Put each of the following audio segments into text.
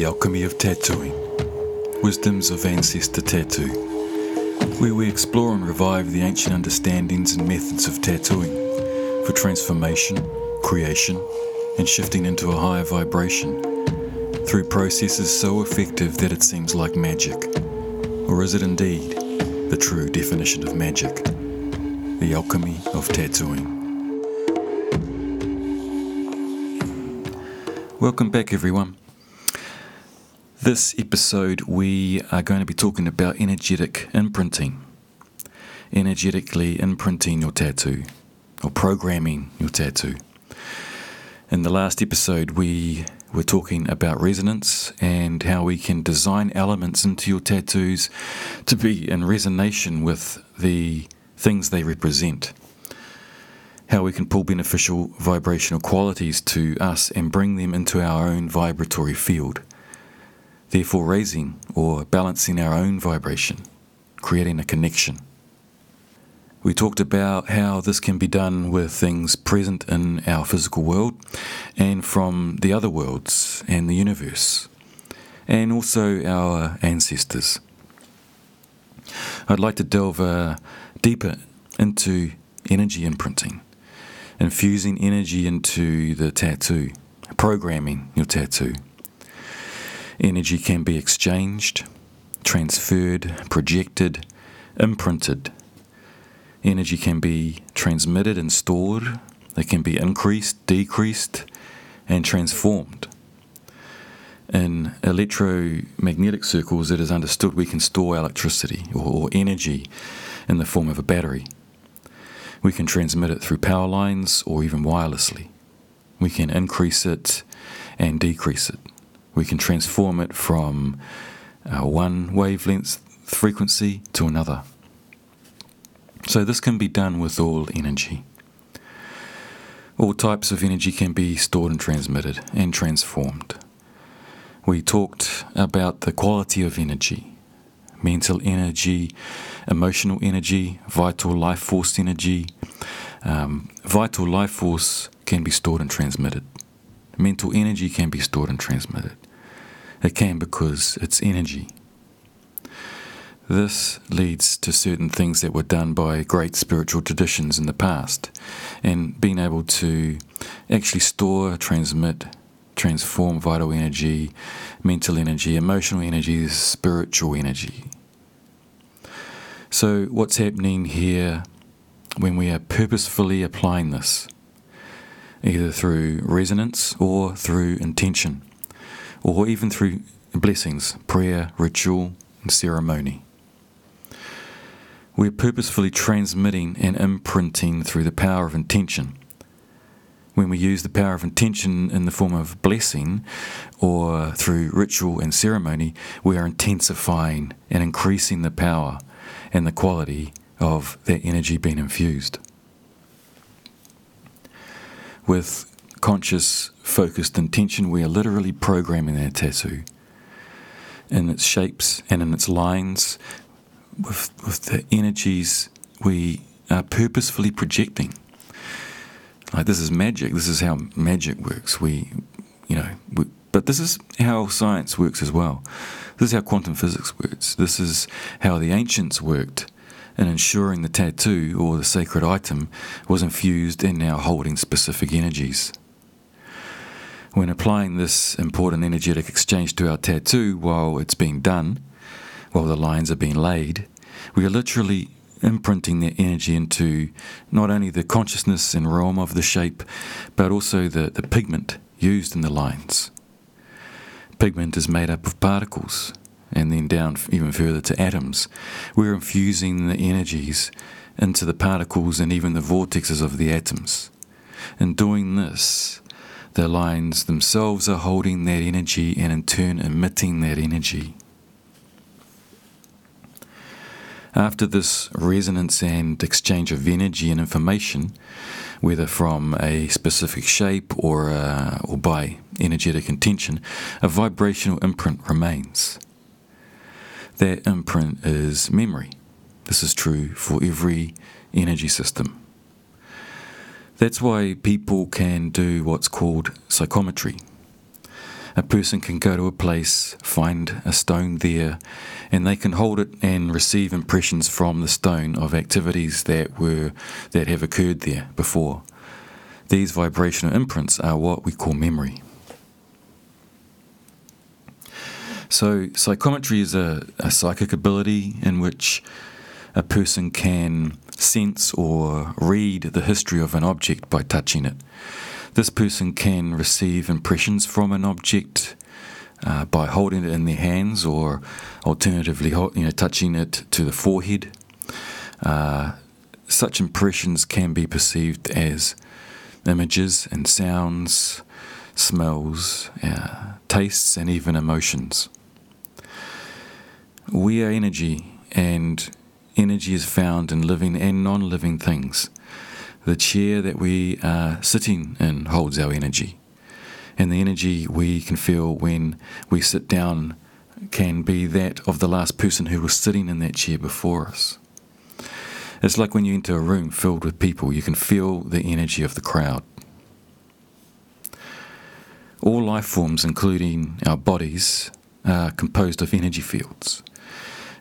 The Alchemy of Tattooing Wisdoms of Ancestor Tattoo, where we explore and revive the ancient understandings and methods of tattooing for transformation, creation, and shifting into a higher vibration through processes so effective that it seems like magic. Or is it indeed the true definition of magic? The Alchemy of Tattooing. Welcome back, everyone. This episode, we are going to be talking about energetic imprinting. Energetically imprinting your tattoo, or programming your tattoo. In the last episode, we were talking about resonance and how we can design elements into your tattoos to be in resonation with the things they represent how we can pull beneficial vibrational qualities to us and bring them into our own vibratory field, therefore raising or balancing our own vibration, creating a connection. We talked about how this can be done with things present in our physical world and from the other worlds and the universe, and also our ancestors. I'd like to delve uh, deeper into energy imprinting infusing energy into the tattoo, programming your tattoo. Energy can be exchanged, transferred, projected, imprinted. Energy can be transmitted and stored. It can be increased, decreased, and transformed. In electromagnetic circles, it is understood we can store electricity or, energy in the form of a battery. We can transmit it through power lines or even wirelessly. We can increase it and decrease it. We can transform it from uh, one wavelength frequency to another. So, this can be done with all energy. All types of energy can be stored and transmitted and transformed. We talked about the quality of energy mental energy, emotional energy, vital life force energy. Um, vital life force can be stored and transmitted. Mental energy can be stored and transmitted. It can because it's energy. This leads to certain things that were done by great spiritual traditions in the past, and being able to actually store, transmit, transform vital energy, mental energy, emotional energy, spiritual energy. So, what's happening here when we are purposefully applying this, either through resonance or through intention, or even through blessings, prayer, ritual, and ceremony? We're purposefully transmitting and imprinting through the power of intention when we use the power of intention in the form of blessing or through ritual and ceremony, we are intensifying and increasing the power and the quality of that energy being infused. With conscious, focused intention, we are literally programming that tattoo in its shapes and in its lines, with, with the energies we are purposefully projecting. Like this is magic. This is how magic works. We, you know, we, but this is how science works as well. This is how quantum physics works. This is how the ancients worked in ensuring the tattoo or the sacred item was infused and now holding specific energies. When applying this important energetic exchange to our tattoo while it's being done, while the lines are being laid, we are literally imprinting their energy into not only the consciousness and realm of the shape, but also the, the pigment used in the lines. Pigment is made up of particles, and then down even further to atoms. We're infusing the energies into the particles and even the vortexes of the atoms. In doing this, the lines themselves are holding that energy and in turn emitting that energy. After this resonance and exchange of energy and information, whether from a specific shape or, uh, or by energetic intention, a vibrational imprint remains. That imprint is memory. This is true for every energy system. That's why people can do what's called psychometry. A person can go to a place, find a stone there, and they can hold it and receive impressions from the stone of activities that were that have occurred there before. These vibrational imprints are what we call memory. So, psychometry is a, a psychic ability in which a person can sense or read the history of an object by touching it. This person can receive impressions from an object uh, by holding it in their hands or alternatively you know, touching it to the forehead. Uh, such impressions can be perceived as images and sounds, smells, uh, tastes, and even emotions. We are energy, and energy is found in living and non living things. The chair that we are sitting in holds our energy, and the energy we can feel when we sit down can be that of the last person who was sitting in that chair before us. It's like when you enter a room filled with people, you can feel the energy of the crowd. All life forms, including our bodies, are composed of energy fields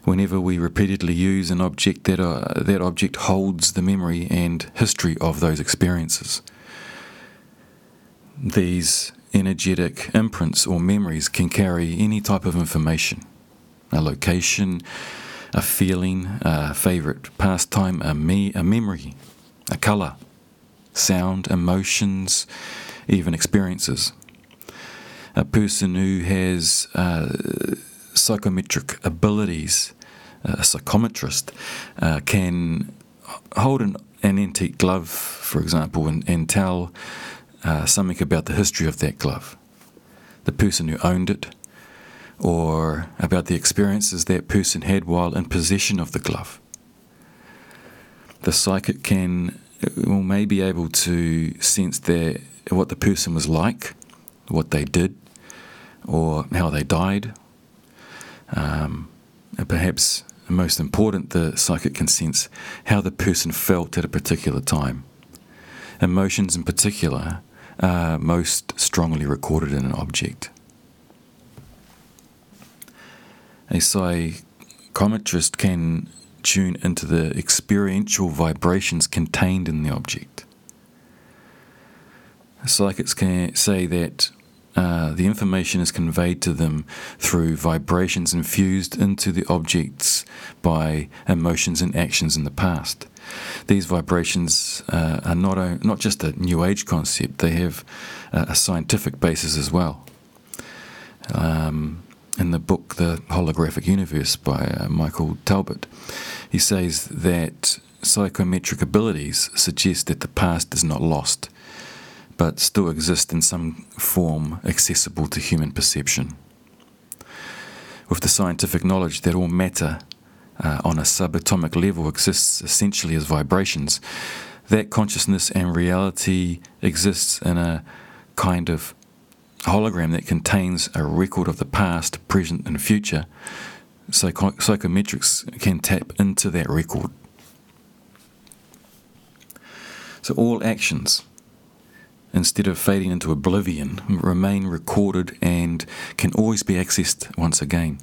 whenever we repeatedly use an object, that, uh, that object holds the memory and history of those experiences. These energetic imprints or memories can carry any type of information a location, a feeling, a favorite pastime, a, me, a memory, a color, sound, emotions, even experiences. A person who has uh, psychometric abilities a psychometrist uh, can hold an, an, antique glove, for example, and, and tell uh, something about the history of that glove, the person who owned it, or about the experiences that person had while in possession of the glove. The psychic can well, may be able to sense their, what the person was like, what they did, or how they died. Um, perhaps most important, the psychic can sense how the person felt at a particular time. Emotions, in particular, are most strongly recorded in an object. A psychometrist can tune into the experiential vibrations contained in the object. Psychics can say that uh, the information is conveyed to them through vibrations infused into the objects by emotions and actions in the past. These vibrations uh, are not, a, not just a New Age concept, they have a, a scientific basis as well. Um, in the book The Holographic Universe by uh, Michael Talbot, he says that psychometric abilities suggest that the past is not lost but still exist in some form accessible to human perception. With the scientific knowledge that all matter uh, on a subatomic level exists essentially as vibrations, that consciousness and reality exists in a kind of hologram that contains a record of the past, present, and future. Psycho- psychometrics can tap into that record. So, all actions instead of fading into oblivion, remain recorded and can always be accessed once again.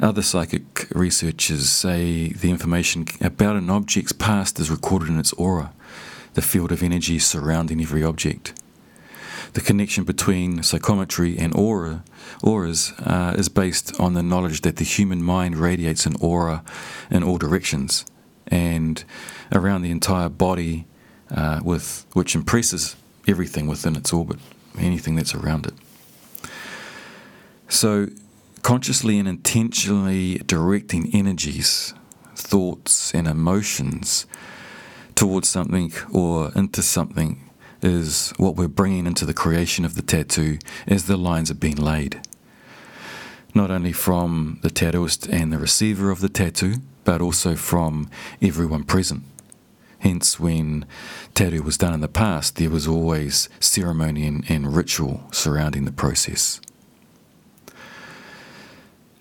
Other psychic researchers say the information about an object's past is recorded in its aura, the field of energy surrounding every object. The connection between psychometry and aura, auras uh, is based on the knowledge that the human mind radiates an aura in all directions and around the entire body, uh, with which impresses everything within its orbit, anything that's around it. So, consciously and intentionally directing energies, thoughts, and emotions towards something or into something is what we're bringing into the creation of the tattoo as the lines are being laid. Not only from the tattooist and the receiver of the tattoo, but also from everyone present. Hence, when tattoo was done in the past, there was always ceremony and, and ritual surrounding the process.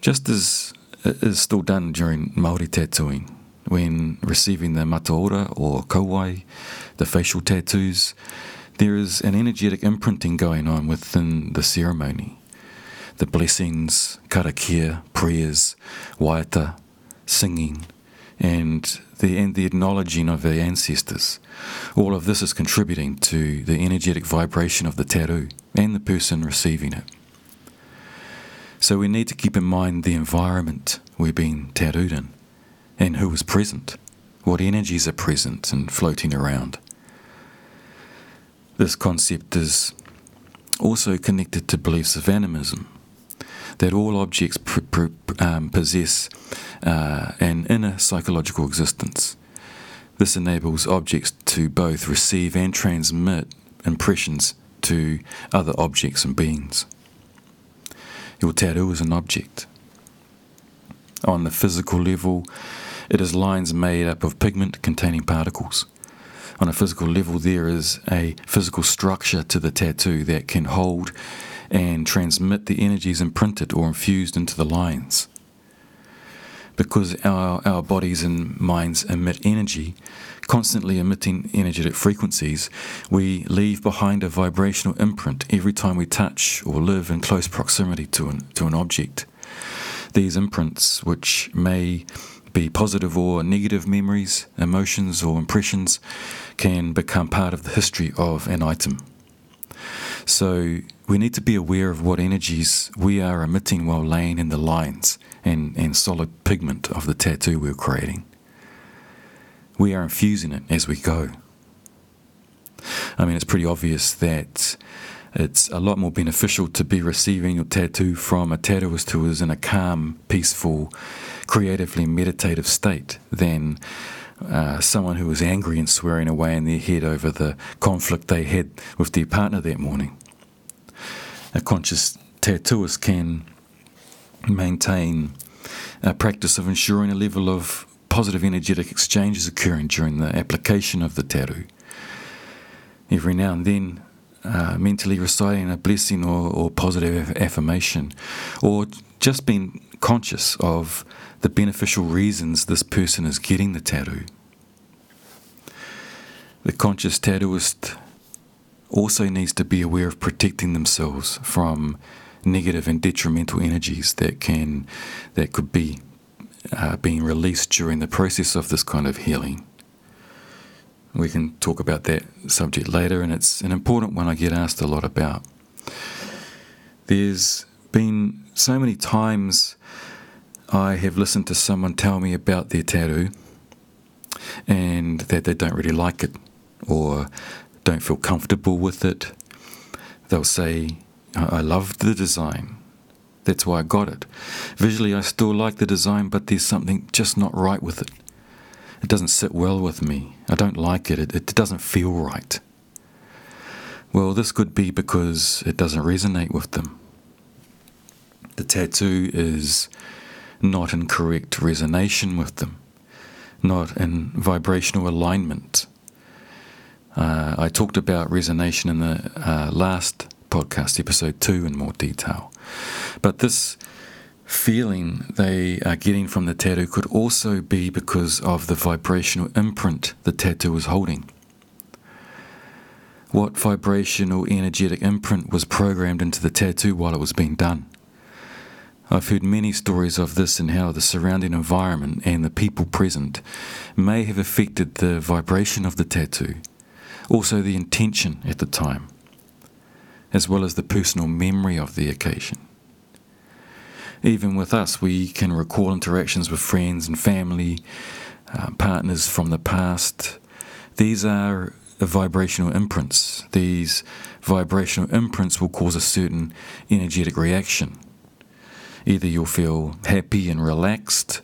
Just as is still done during Maori tattooing, when receiving the mataora or kauae, the facial tattoos, there is an energetic imprinting going on within the ceremony. the blessings, karakia, prayers, waiata, singing, and the, and the acknowledging of the ancestors. All of this is contributing to the energetic vibration of the teru and the person receiving it. So we need to keep in mind the environment we're being terued in and who is present, what energies are present and floating around. This concept is also connected to beliefs of animism, that all objects pr- pr- um, possess uh, an inner psychological existence. This enables objects to both receive and transmit impressions to other objects and beings. Your tattoo is an object. On the physical level, it is lines made up of pigment containing particles. On a physical level, there is a physical structure to the tattoo that can hold and transmit the energies imprinted or infused into the lines. Because our, our bodies and minds emit energy, constantly emitting energetic frequencies, we leave behind a vibrational imprint every time we touch or live in close proximity to an, to an object. These imprints, which may be positive or negative memories, emotions, or impressions, can become part of the history of an item. So we need to be aware of what energies we are emitting while laying in the lines and, and solid pigment of the tattoo we're creating. We are infusing it as we go. I mean, it's pretty obvious that it's a lot more beneficial to be receiving your tattoo from a tattooist who is in a calm, peaceful, creatively meditative state than uh, someone who was angry and swearing away in their head over the conflict they had with their partner that morning. A conscious tattooist can maintain a practice of ensuring a level of positive energetic exchanges occurring during the application of the tattoo. Every now and then, uh, mentally reciting a blessing or, or positive affirmation, or just being conscious of the beneficial reasons this person is getting the tattoo. The conscious tattooist also needs to be aware of protecting themselves from negative and detrimental energies that can that could be uh, being released during the process of this kind of healing. We can talk about that subject later, and it's an important one I get asked a lot about. There's been so many times I have listened to someone tell me about their tattoo and that they don't really like it or don't feel comfortable with it. They'll say, I love the design. That's why I got it. Visually, I still like the design, but there's something just not right with it. It doesn't sit well with me. I don't like it. It, it doesn't feel right. Well, this could be because it doesn't resonate with them. The tattoo is not in correct resonation with them, not in vibrational alignment. Uh, I talked about resonation in the uh, last podcast, episode two, in more detail. But this feeling they are getting from the tattoo could also be because of the vibrational imprint the tattoo is holding. What vibrational energetic imprint was programmed into the tattoo while it was being done? I've heard many stories of this and how the surrounding environment and the people present may have affected the vibration of the tattoo, also the intention at the time, as well as the personal memory of the occasion. Even with us, we can recall interactions with friends and family, uh, partners from the past. These are vibrational imprints. These vibrational imprints will cause a certain energetic reaction. Either you'll feel happy and relaxed,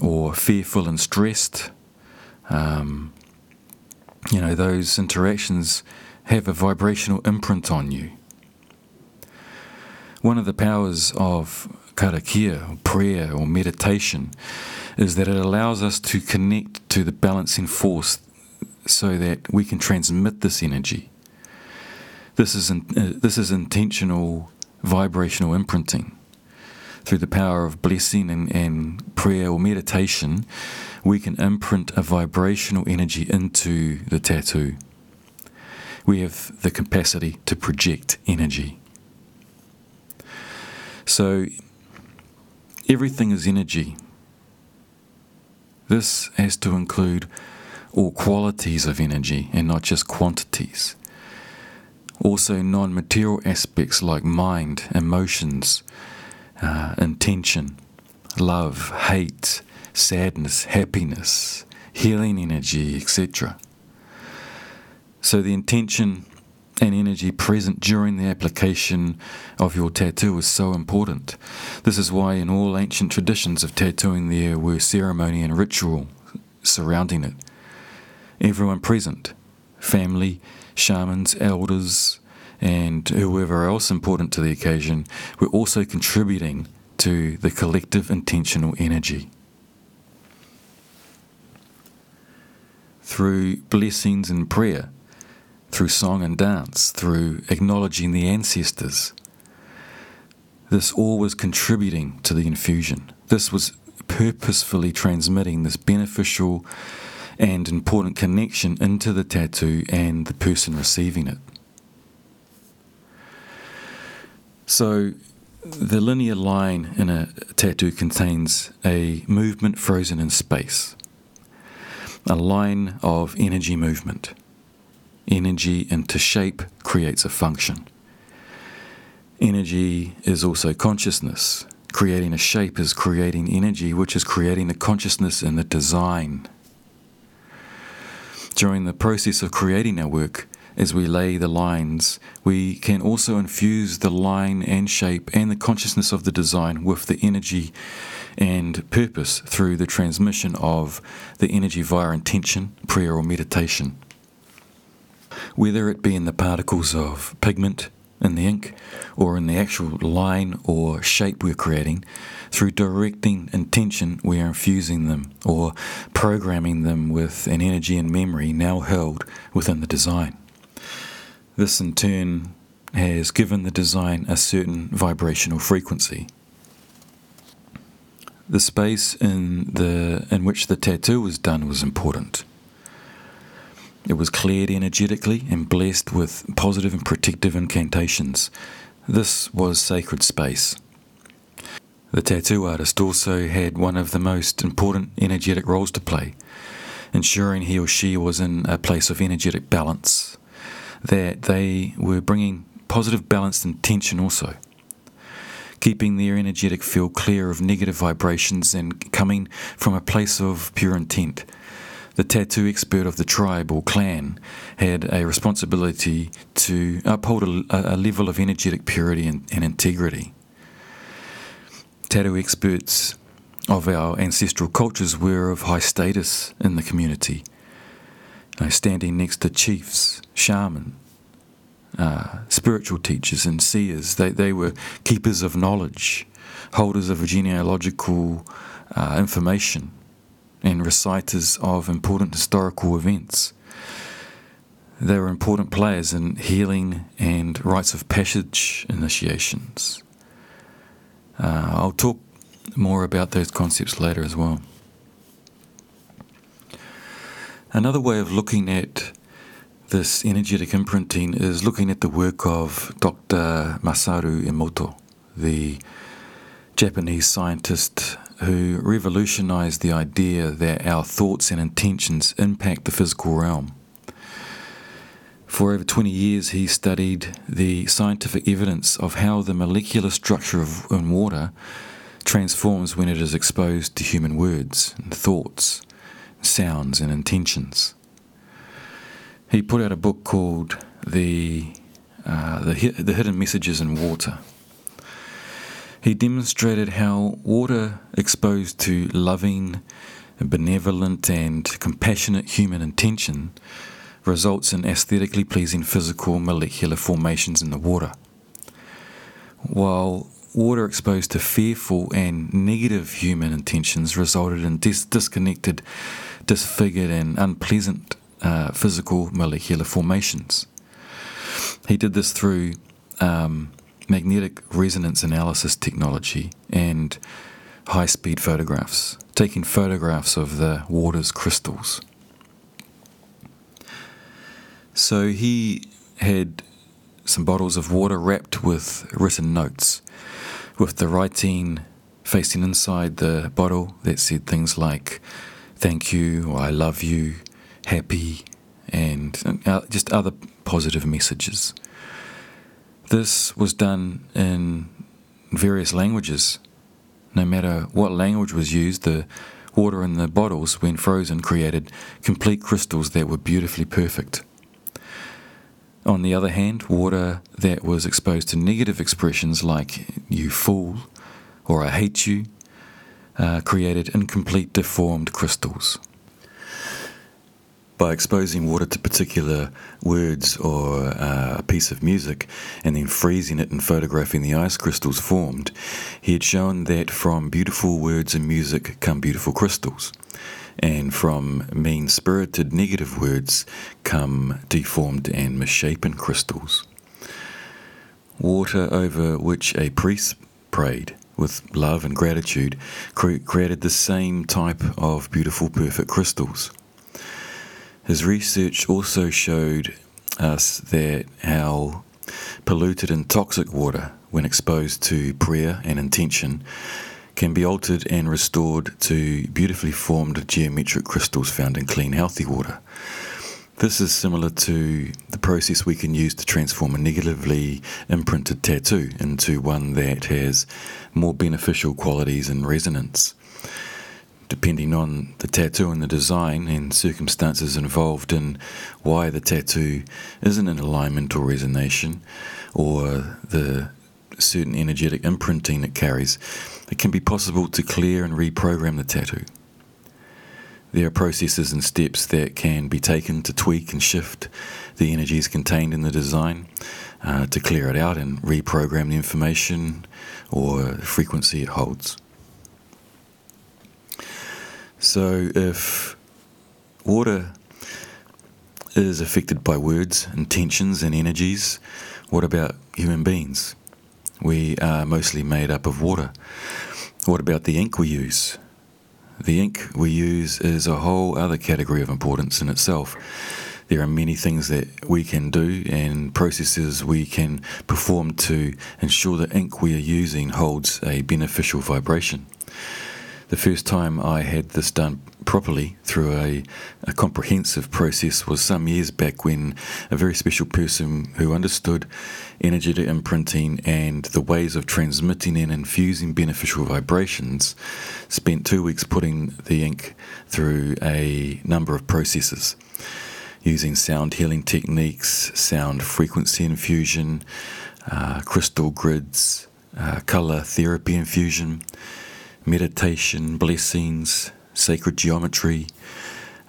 or fearful and stressed. Um, you know, those interactions have a vibrational imprint on you. One of the powers of karakia, or prayer, or meditation, is that it allows us to connect to the balancing force so that we can transmit this energy. This is, in, uh, this is intentional vibrational imprinting. Through the power of blessing and, and prayer or meditation, we can imprint a vibrational energy into the tattoo. We have the capacity to project energy. So everything is energy. This has to include all qualities of energy and not just quantities. Also, non material aspects like mind, emotions, uh, intention, love, hate, sadness, happiness, healing energy, etc. So, the intention and energy present during the application of your tattoo is so important. This is why, in all ancient traditions of tattooing, there were ceremony and ritual surrounding it. Everyone present family, shamans, elders, and whoever else important to the occasion were also contributing to the collective intentional energy. Through blessings and prayer, through song and dance, through acknowledging the ancestors. This all was contributing to the infusion. This was purposefully transmitting this beneficial and important connection into the tattoo and the person receiving it. So, the linear line in a tattoo contains a movement frozen in space, a line of energy movement energy into shape creates a function. Energy is also consciousness. Creating a shape is creating energy, which is creating the consciousness in the design. During the process of creating our work, as we lay the lines, we can also infuse the line and shape and the consciousness of the design with the energy and purpose through the transmission of the energy via intention, prayer, or meditation whether it be in the particles of pigment in the ink or in the actual line or shape we're creating, through directing intention, we are infusing them or programming them with an energy and memory now held within the design. This in turn has given the design a certain vibrational frequency. The space in the in which the tattoo was done was important. It was cleared energetically and blessed with positive and protective incantations. This was sacred space. The tattoo artist also had one of the most important energetic roles to play, ensuring he or she was in a place of energetic balance, that they were bringing positive balanced intention also, keeping their energetic field clear of negative vibrations and coming from a place of pure intent the tattoo expert of the tribe or clan had a responsibility to uphold a, a level of energetic purity and, and integrity. Tattoo experts of our ancestral cultures were of high status in the community, know, standing next to chiefs, shamans, uh, spiritual teachers, and seers. They, they were keepers of knowledge, holders of genealogical uh, information and reciters of important historical events. They were important players in healing and rites of passage initiations. Uh, I'll talk more about those concepts later as well. Another way of looking at this energetic imprinting is looking at the work of Dr. Masaru Emoto, the Japanese scientist who revolutionized the idea that our thoughts and intentions impact the physical realm. For over 20 years, he studied the scientific evidence of how the molecular structure of in water transforms when it is exposed to human words and thoughts, sounds, and intentions. He put out a book called The, uh, the, the Hidden Messages in Water. He demonstrated how water exposed to loving, benevolent, and compassionate human intention results in aesthetically pleasing physical molecular formations in the water. While water exposed to fearful and negative human intentions resulted in dis- disconnected, disfigured, and unpleasant uh, physical molecular formations. He did this through um, magnetic resonance analysis technology and high speed photographs, taking photographs of the water's crystals. So he had some bottles of water wrapped with written notes, with the writing facing inside the bottle that said things like thank you or I love you, happy, and uh, just other positive messages. This was done in various languages. No matter what language was used, the water in the bottles, when frozen, created complete crystals that were beautifully perfect. On the other hand, water that was exposed to negative expressions like you fool or I hate you uh, created incomplete deformed crystals by exposing water to particular words or uh, a piece of music and then freezing it and photographing the ice crystals formed, he had shown that from beautiful words and music come beautiful crystals. And from mean spirited negative words come deformed and misshapen crystals. Water over which a priest prayed with love and gratitude created the same type of beautiful, perfect crystals. His research also showed us that how polluted and toxic water, when exposed to prayer and intention, can be altered and restored to beautifully formed geometric crystals found in clean, healthy water. This is similar to the process we can use to transform a negatively imprinted tattoo into one that has more beneficial qualities and resonance depending on the tattoo and the design and circumstances involved in why the tattoo isn't in alignment or resonation or the certain energetic imprinting it carries, it can be possible to clear and reprogram the tattoo. There are processes and steps that can be taken to tweak and shift the energies contained in the design uh, to clear it out and reprogram the information or frequency it holds. So, if water is affected by words, intentions, and energies, what about human beings? We are mostly made up of water. What about the ink we use? The ink we use is a whole other category of importance in itself. There are many things that we can do and processes we can perform to ensure the ink we are using holds a beneficial vibration. The first time I had this done properly through a, a, comprehensive process was some years back when a very special person who understood energetic imprinting and the ways of transmitting and infusing beneficial vibrations spent two weeks putting the ink through a number of processes using sound healing techniques, sound frequency infusion, uh, crystal grids, uh, color therapy infusion meditation, blessings, sacred geometry,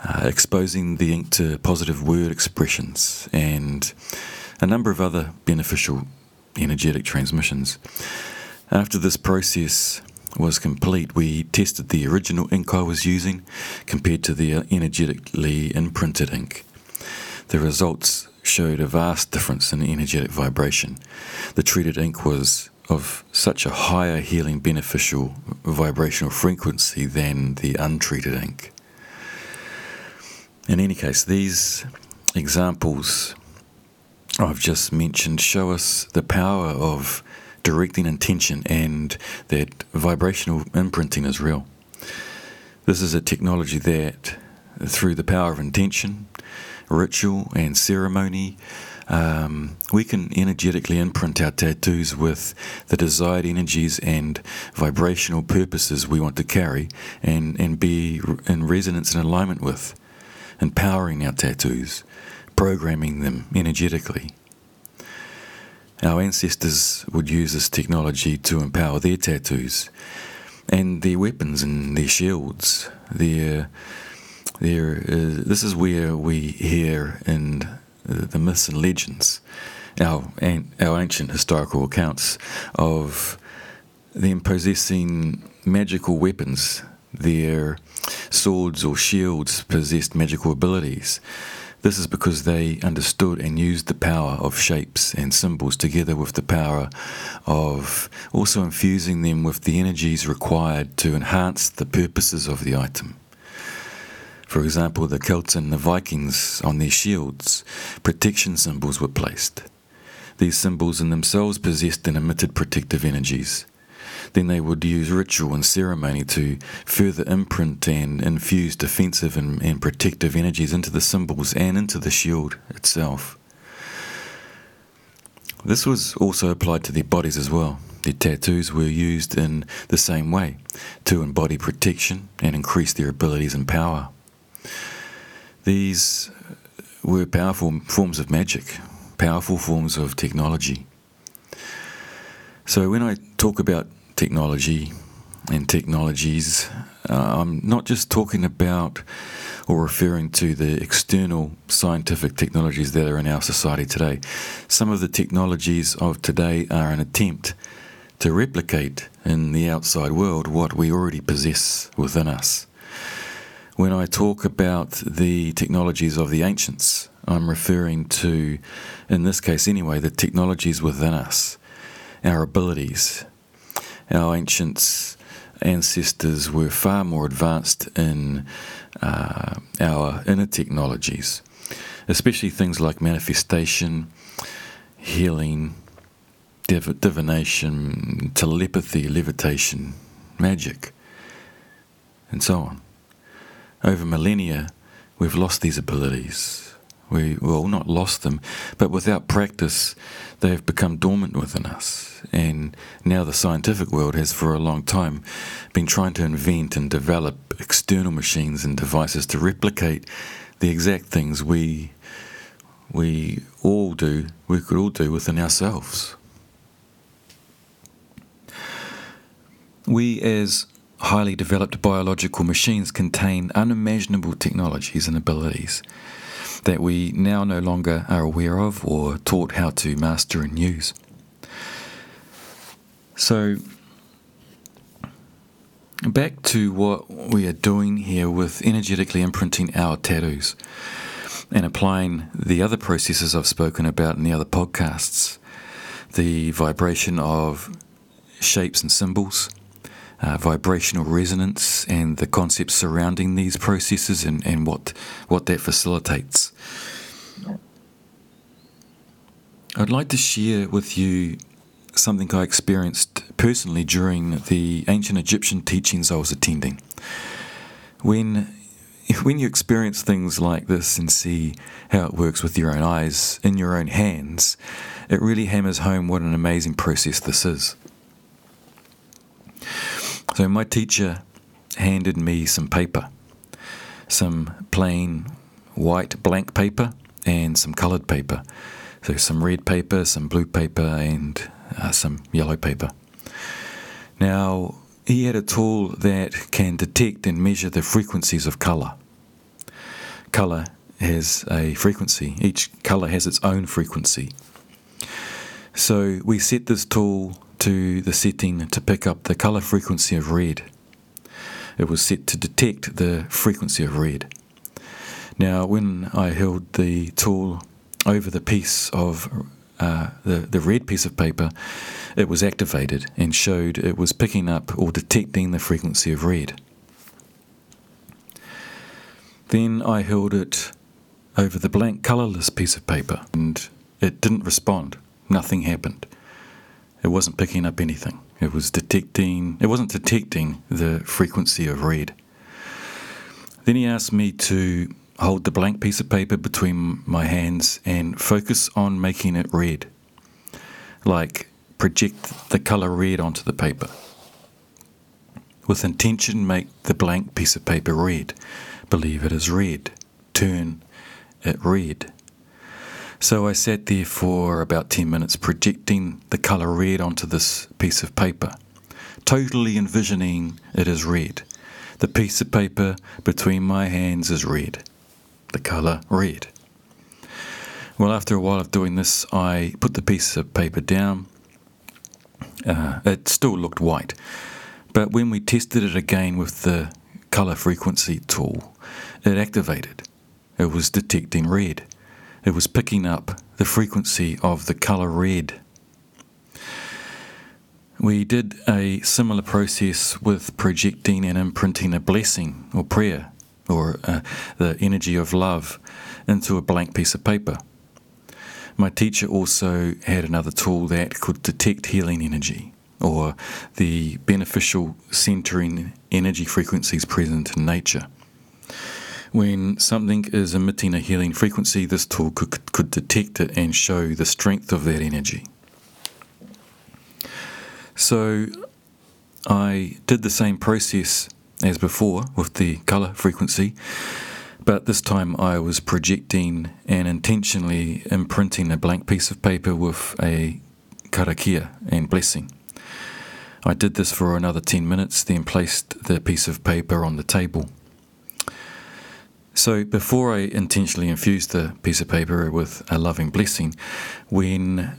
uh, exposing the ink to positive word expressions, and a number of other beneficial energetic transmissions. After this process was complete, we tested the original ink I was using compared to the energetically imprinted ink. The results showed a vast difference in energetic vibration. The treated ink was of such a higher healing beneficial vibrational frequency than the untreated ink. In any case, these examples I've just mentioned show us the power of directing intention and that vibrational imprinting is real. This is a technology that, through the power of intention, ritual, and ceremony, um, we can energetically imprint our tattoos with the desired energies and vibrational purposes we want to carry and, and be in resonance and alignment with, empowering our tattoos, programming them energetically. Our ancestors would use this technology to empower their tattoos and their weapons and their shields. Their, their, uh, this is where we hear in the myths and legends, our, our ancient historical accounts of them possessing magical weapons. Their swords or shields possessed magical abilities. This is because they understood and used the power of shapes and symbols together with the power of also infusing them with the energies required to enhance the purposes of the item. For example, the Celts and the Vikings, on their shields, protection symbols were placed. These symbols in themselves possessed and emitted protective energies. then they would use ritual and ceremony to further imprint and infuse defensive and, and protective energies into the symbols and into the shield itself. This was also applied to their bodies as well. Their tattoos were used in the same way to embody protection and increase their abilities and power. These were powerful forms of magic, powerful forms of technology. So when I talk about technology and technologies, uh, I'm not just talking about or referring to the external scientific technologies that are in our society today. Some of the technologies of today are an attempt to replicate in the outside world what we already possess within us. When I talk about the technologies of the ancients, I'm referring to, in this case anyway, the technologies within us, our abilities. Our ancients' ancestors were far more advanced in uh, our inner technologies, especially things like manifestation, healing, div- divination, telepathy, levitation, magic, and so on. Over millennia, we've lost these abilities. We, well, not lost them, but without practice, they have become dormant within us. And now the scientific world has, for a long time, been trying to invent and develop external machines and devices to replicate the exact things we we all do, we could all do within ourselves. We, as highly developed biological machines, contain unimaginable technologies and abilities that we now no longer are aware of or taught how to master and use. So, back to what we are doing here with energetically imprinting our tattoos and applying the other processes I've spoken about in the other podcasts the vibration of shapes and symbols uh, vibrational resonance and the concepts surrounding these processes and, and what, what that facilitates. I'd like to share with you something I experienced personally during the ancient Egyptian teachings I was attending. When when you experience things like this and see how it works with your own eyes, in your own hands, it really hammers home what an amazing process this is. So my teacher handed me some paper, some plain white blank paper, and some coloured paper. So some red paper, some blue paper, and uh, some yellow paper. Now, he had a tool that can detect and measure the frequencies of colour. Colour has a frequency, each colour has its own frequency. So we set this tool to the setting to pick up the colour frequency of red. It was set to detect the frequency of red. Now, when I held the tool over the piece of uh, the, the red piece of paper, it was activated and showed it was picking up or detecting the frequency of red. Then I held it over the blank colourless piece of paper and it didn't respond. Nothing happened. It wasn't picking up anything. It was detecting, it wasn't detecting the frequency of red. Then he asked me to hold the blank piece of paper between my hands and focus on making it red. Like project the color red onto the paper. With intention, make the blank piece of paper red. Believe it is red. Turn it red. So I sat there for about 10 minutes projecting the colour red onto this piece of paper, totally envisioning it as red. The piece of paper between my hands is red, the colour red. Well, after a while of doing this, I put the piece of paper down. Uh, it still looked white, but when we tested it again with the colour frequency tool, it activated. It was detecting red it was picking up the frequency of the colour red. We did a similar process with projecting and imprinting a blessing or prayer or uh, the energy of love into a blank piece of paper. My teacher also had another tool that could detect healing energy or the beneficial centering energy frequencies present in nature. When something is emitting a healing frequency, this tool could, could detect it and show the strength of that energy. So I did the same process as before with the colour frequency, but this time I was projecting and intentionally imprinting a blank piece of paper with a karakia and blessing. I did this for another 10 minutes, then placed the piece of paper on the table. So, before I intentionally infused the piece of paper with a loving blessing, when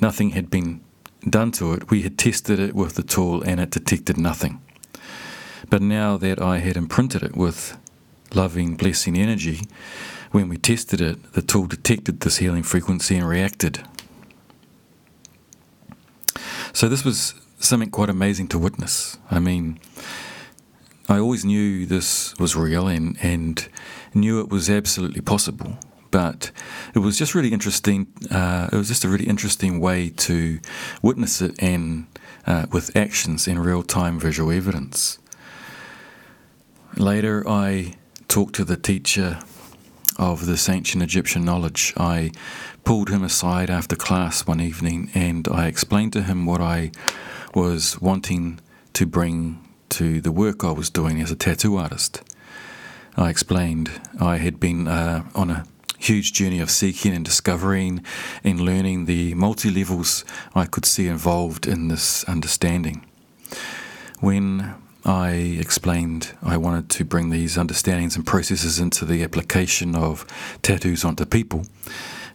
nothing had been done to it, we had tested it with the tool and it detected nothing. But now that I had imprinted it with loving blessing energy, when we tested it, the tool detected this healing frequency and reacted. So, this was something quite amazing to witness. I mean, I always knew this was real and, and knew it was absolutely possible. But it was just really interesting. Uh, it was just a really interesting way to witness it and uh, with actions in real time visual evidence. Later, I talked to the teacher of this ancient Egyptian knowledge. I pulled him aside after class one evening and I explained to him what I was wanting to bring to the work I was doing as a tattoo artist. I explained I had been uh, on a huge journey of seeking and discovering and learning the multi levels I could see involved in this understanding. When I explained I wanted to bring these understandings and processes into the application of tattoos onto people,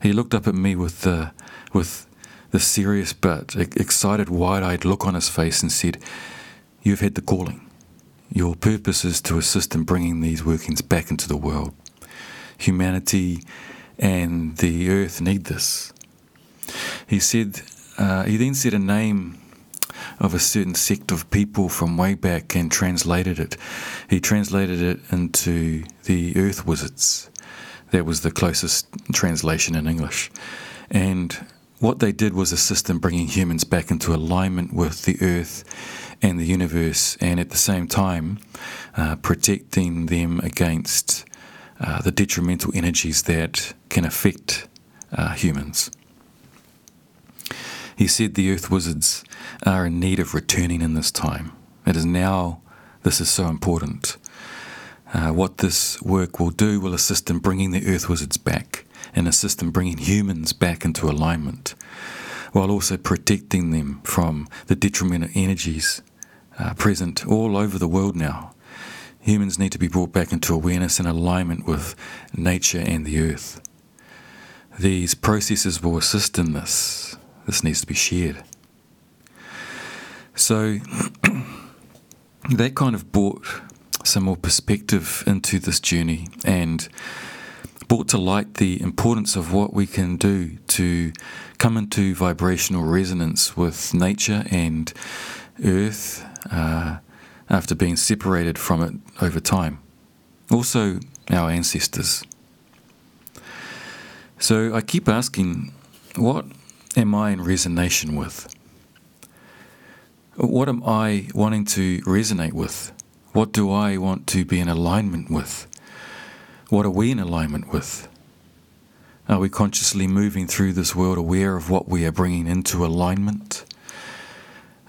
he looked up at me with the, with the serious but excited, wide eyed look on his face and said, You've had the calling. Your purpose is to assist in bringing these workings back into the world. Humanity and the earth need this. He said, uh, he then said a name of a certain sect of people from way back and translated it. He translated it into the earth wizards. That was the closest translation in English. And what they did was assist in bringing humans back into alignment with the earth and the universe, and at the same time, uh, protecting them against uh, the detrimental energies that can affect uh, humans. He said the earth wizards are in need of returning in this time. It is now this is so important. Uh, what this work will do will assist in bringing the earth wizards back and assist in bringing humans back into alignment, while also protecting them from the detrimental energies uh, present all over the world now. Humans need to be brought back into awareness and alignment with nature and the earth. These processes will assist in this. This needs to be shared. So, that kind of brought some more perspective into this journey and brought to light the importance of what we can do to come into vibrational resonance with nature and earth uh, after being separated from it over time. Also, our ancestors. So I keep asking, what am I in resonation with? What am I wanting to resonate with? What do I want to be in alignment with? What are we in alignment with? Are we consciously moving through this world aware of what we are bringing into alignment?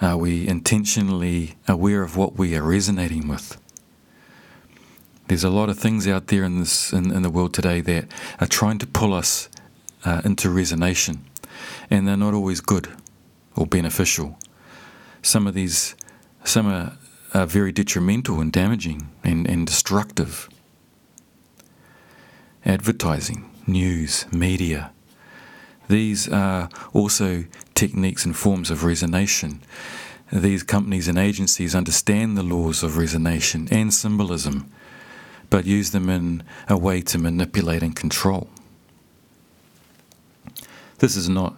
Are we intentionally aware of what we are resonating with? There's a lot of things out there in this in, in the world today that are trying to pull us uh, into resonation, and they're not always good or beneficial. Some of these, some are, are very detrimental and damaging and, and destructive advertising, news, media. These are also techniques and forms of resonation. These companies and agencies understand the laws of resonation and symbolism, but use them in a way to manipulate and control. This is not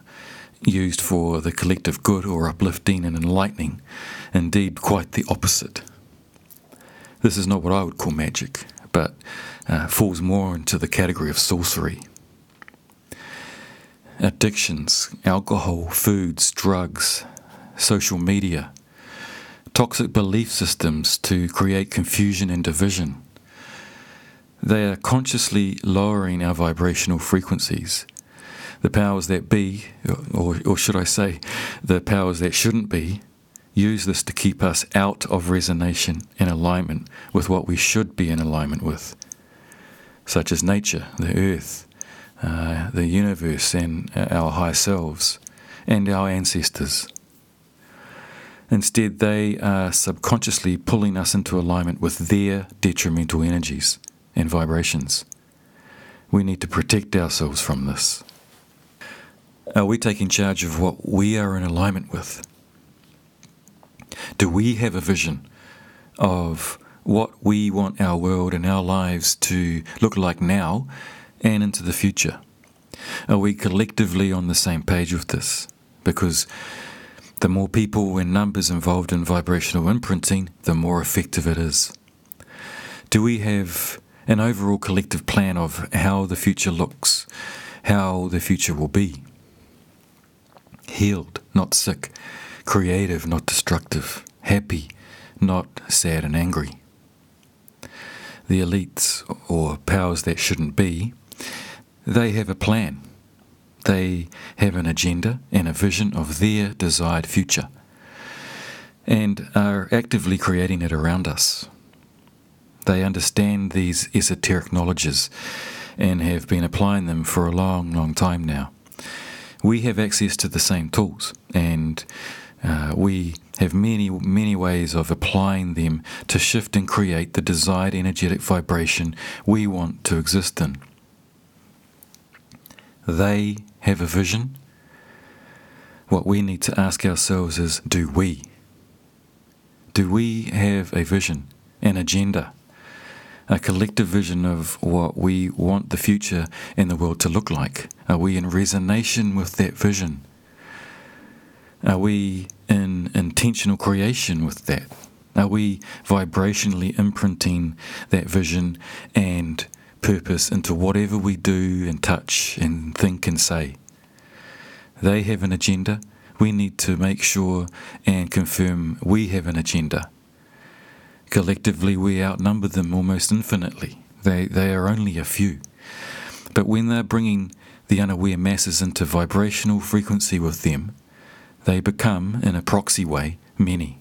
used for the collective good or uplifting and enlightening, indeed, quite the opposite. This is not what I would call magic, but uh, falls more into the category of sorcery. Addictions, alcohol, foods, drugs, social media, toxic belief systems to create confusion and division. They are consciously lowering our vibrational frequencies. The powers that be, or, or should I say, the powers that shouldn't be, use this to keep us out of resonation and alignment with what we should be in alignment with, such as nature, the earth, uh, the universe, and our higher selves, and our ancestors. Instead, they are subconsciously pulling us into alignment with their detrimental energies and vibrations. We need to protect ourselves from this. Are we taking charge of what we are in alignment with? Do we have a vision of what we want our world and our lives to look like now and into the future? Are we collectively on the same page with this? Because the more people and numbers involved in vibrational imprinting, the more effective it is. Do we have an overall collective plan of how the future looks, how the future will be? Healed, not sick, creative, not destructive, happy, not sad and angry. The elites, or powers that shouldn't be, they have a plan. They have an agenda and a vision of their desired future and are actively creating it around us. They understand these esoteric knowledges and have been applying them for a long, long time now. We have access to the same tools and uh, we have many, many ways of applying them to shift and create the desired energetic vibration we want to exist in. They have a vision. What we need to ask ourselves is do we? Do we have a vision, an agenda, a collective vision of what we want the future and the world to look like? Are we in resonation with that vision? Are we in intentional creation with that? Are we vibrationally imprinting that vision and purpose into whatever we do and touch and think and say? They have an agenda. We need to make sure and confirm we have an agenda. Collectively, we outnumber them almost infinitely. They, they are only a few. But when they're bringing the unaware masses into vibrational frequency with them, they become, in a proxy way, many.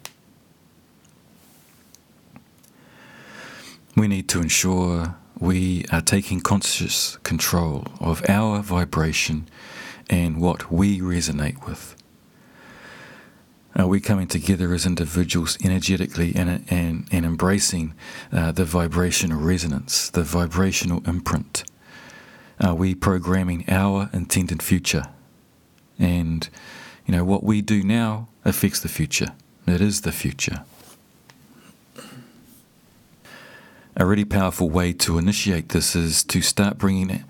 We need to ensure we are taking conscious control of our vibration and what we resonate with. Are we coming together as individuals energetically and, and, and embracing uh, the vibrational resonance, the vibrational imprint? Are we programming our intended future? And you know, what we do now affects the future. It is the future. A really powerful way to initiate this is to start bringing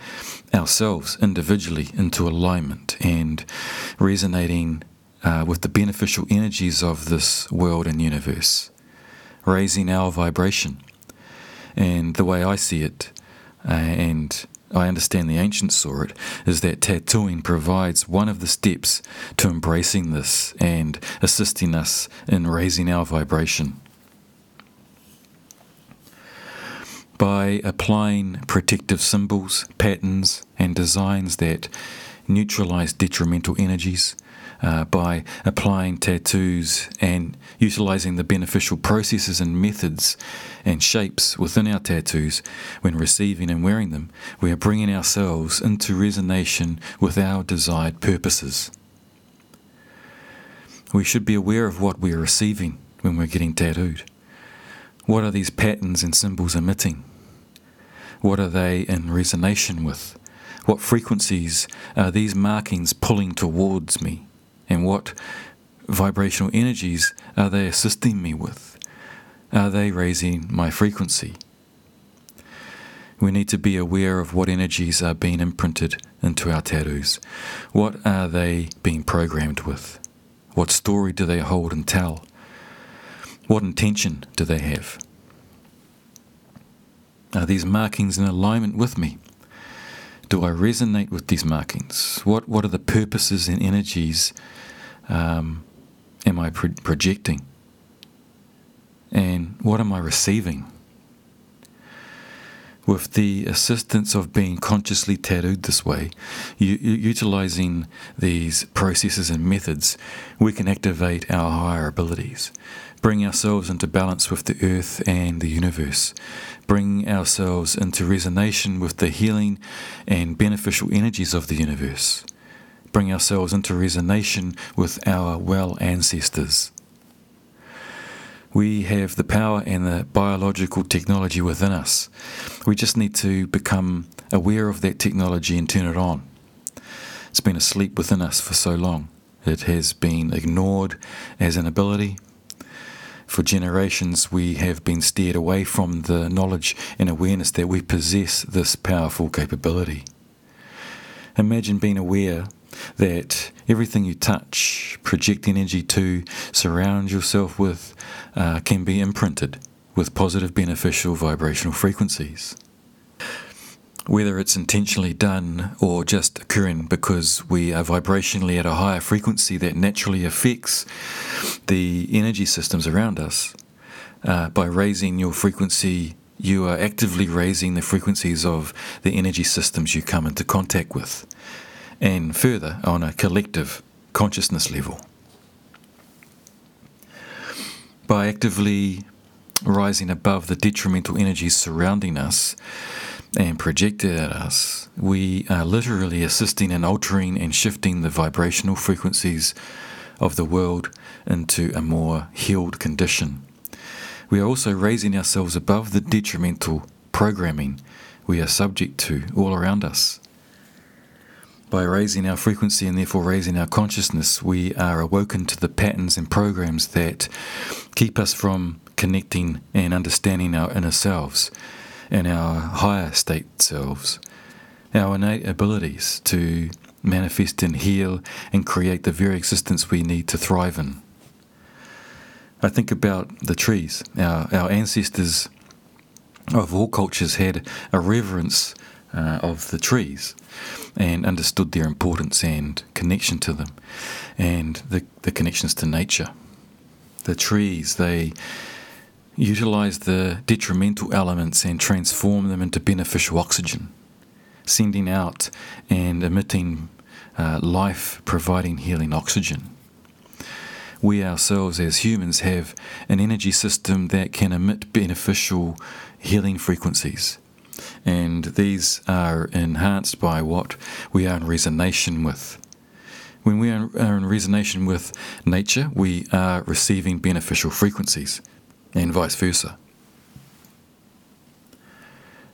ourselves individually into alignment and resonating uh, with the beneficial energies of this world and universe, raising our vibration. And the way I see it, uh, and I understand the ancients saw it, is that tattooing provides one of the steps to embracing this and assisting us in raising our vibration. By applying protective symbols, patterns, and designs that neutralize detrimental energies, uh, by applying tattoos and utilizing the beneficial processes and methods and shapes within our tattoos when receiving and wearing them, we are bringing ourselves into resonation with our desired purposes. We should be aware of what we are receiving when we're getting tattooed. What are these patterns and symbols emitting? What are they in resonation with? What frequencies are these markings pulling towards me? And what vibrational energies are they assisting me with? Are they raising my frequency? We need to be aware of what energies are being imprinted into our tattoos. What are they being programmed with? What story do they hold and tell? What intention do they have? Are these markings in alignment with me? Do I resonate with these markings? What, what are the purposes and energies um, am I pro- projecting? And what am I receiving? With the assistance of being consciously tattooed this way, u- utilizing these processes and methods, we can activate our higher abilities, bring ourselves into balance with the earth and the universe, bring ourselves into resonation with the healing and beneficial energies of the universe, bring ourselves into resonation with our well ancestors we have the power and the biological technology within us. We just need to become aware of that technology and turn it on. It's been asleep within us for so long. It has been ignored as an ability. For generations, we have been steered away from the knowledge and awareness that we possess this powerful capability. Imagine being aware that everything you touch, project energy to, surround yourself with, uh, can be imprinted with positive beneficial vibrational frequencies. Whether it's intentionally done or just occurring because we are vibrationally at a higher frequency that naturally affects the energy systems around us, uh, by raising your frequency, you are actively raising the frequencies of the energy systems you come into contact with and further on a collective consciousness level. By actively rising above the detrimental energies surrounding us and projected at us, we are literally assisting in altering and shifting the vibrational frequencies of the world into a more healed condition. We are also raising ourselves above the detrimental programming we are subject to all around us. By raising our frequency and therefore raising our consciousness, we are awoken to the patterns and programs that keep us from connecting and understanding our inner selves and our higher state selves, our innate abilities to manifest and heal and create the very existence we need to thrive in. I think about the trees. Our, our ancestors of all cultures had a reverence uh, of the trees and understood their importance and connection to them and the, the connections to nature. The trees, they utilize the detrimental elements and transform them into beneficial oxygen, sending out and emitting uh, life providing healing oxygen. We ourselves, as humans, have an energy system that can emit beneficial healing frequencies and these are enhanced by what we are in resonation with. When we are in resonation with nature, we are receiving beneficial frequencies, and vice versa.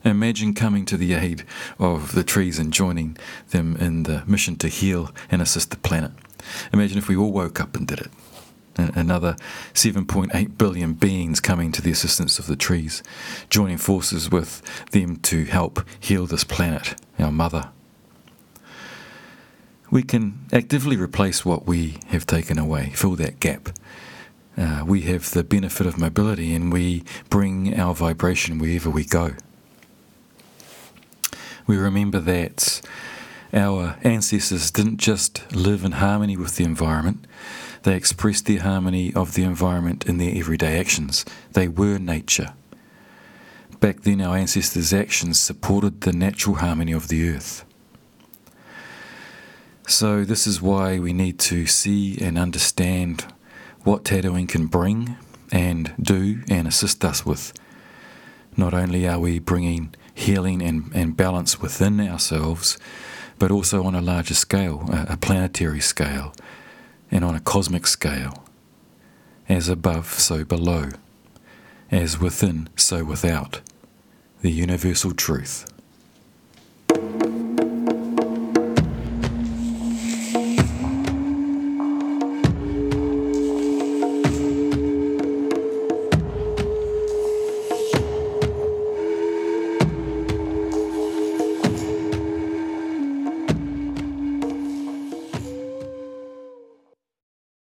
Imagine coming to the aid of the trees and joining them in the mission to heal and assist the planet. Imagine if we all woke up and did it another 7.8 billion beings coming to the assistance of the trees, joining forces with them to help heal this planet, our mother. We can actively replace what we have taken away, fill that gap. Uh, we have the benefit of mobility and we bring our vibration wherever we go. We remember that our ancestors didn't just live in harmony with the environment, they expressed the harmony of the environment in their everyday actions. They were nature. Back then, our ancestors' actions supported the natural harmony of the earth. So, this is why we need to see and understand what tattooing can bring and do and assist us with. Not only are we bringing healing and, and balance within ourselves, but also on a larger scale, a, a planetary scale, and on a cosmic scale. As above, so below. As within, so without. The universal truth.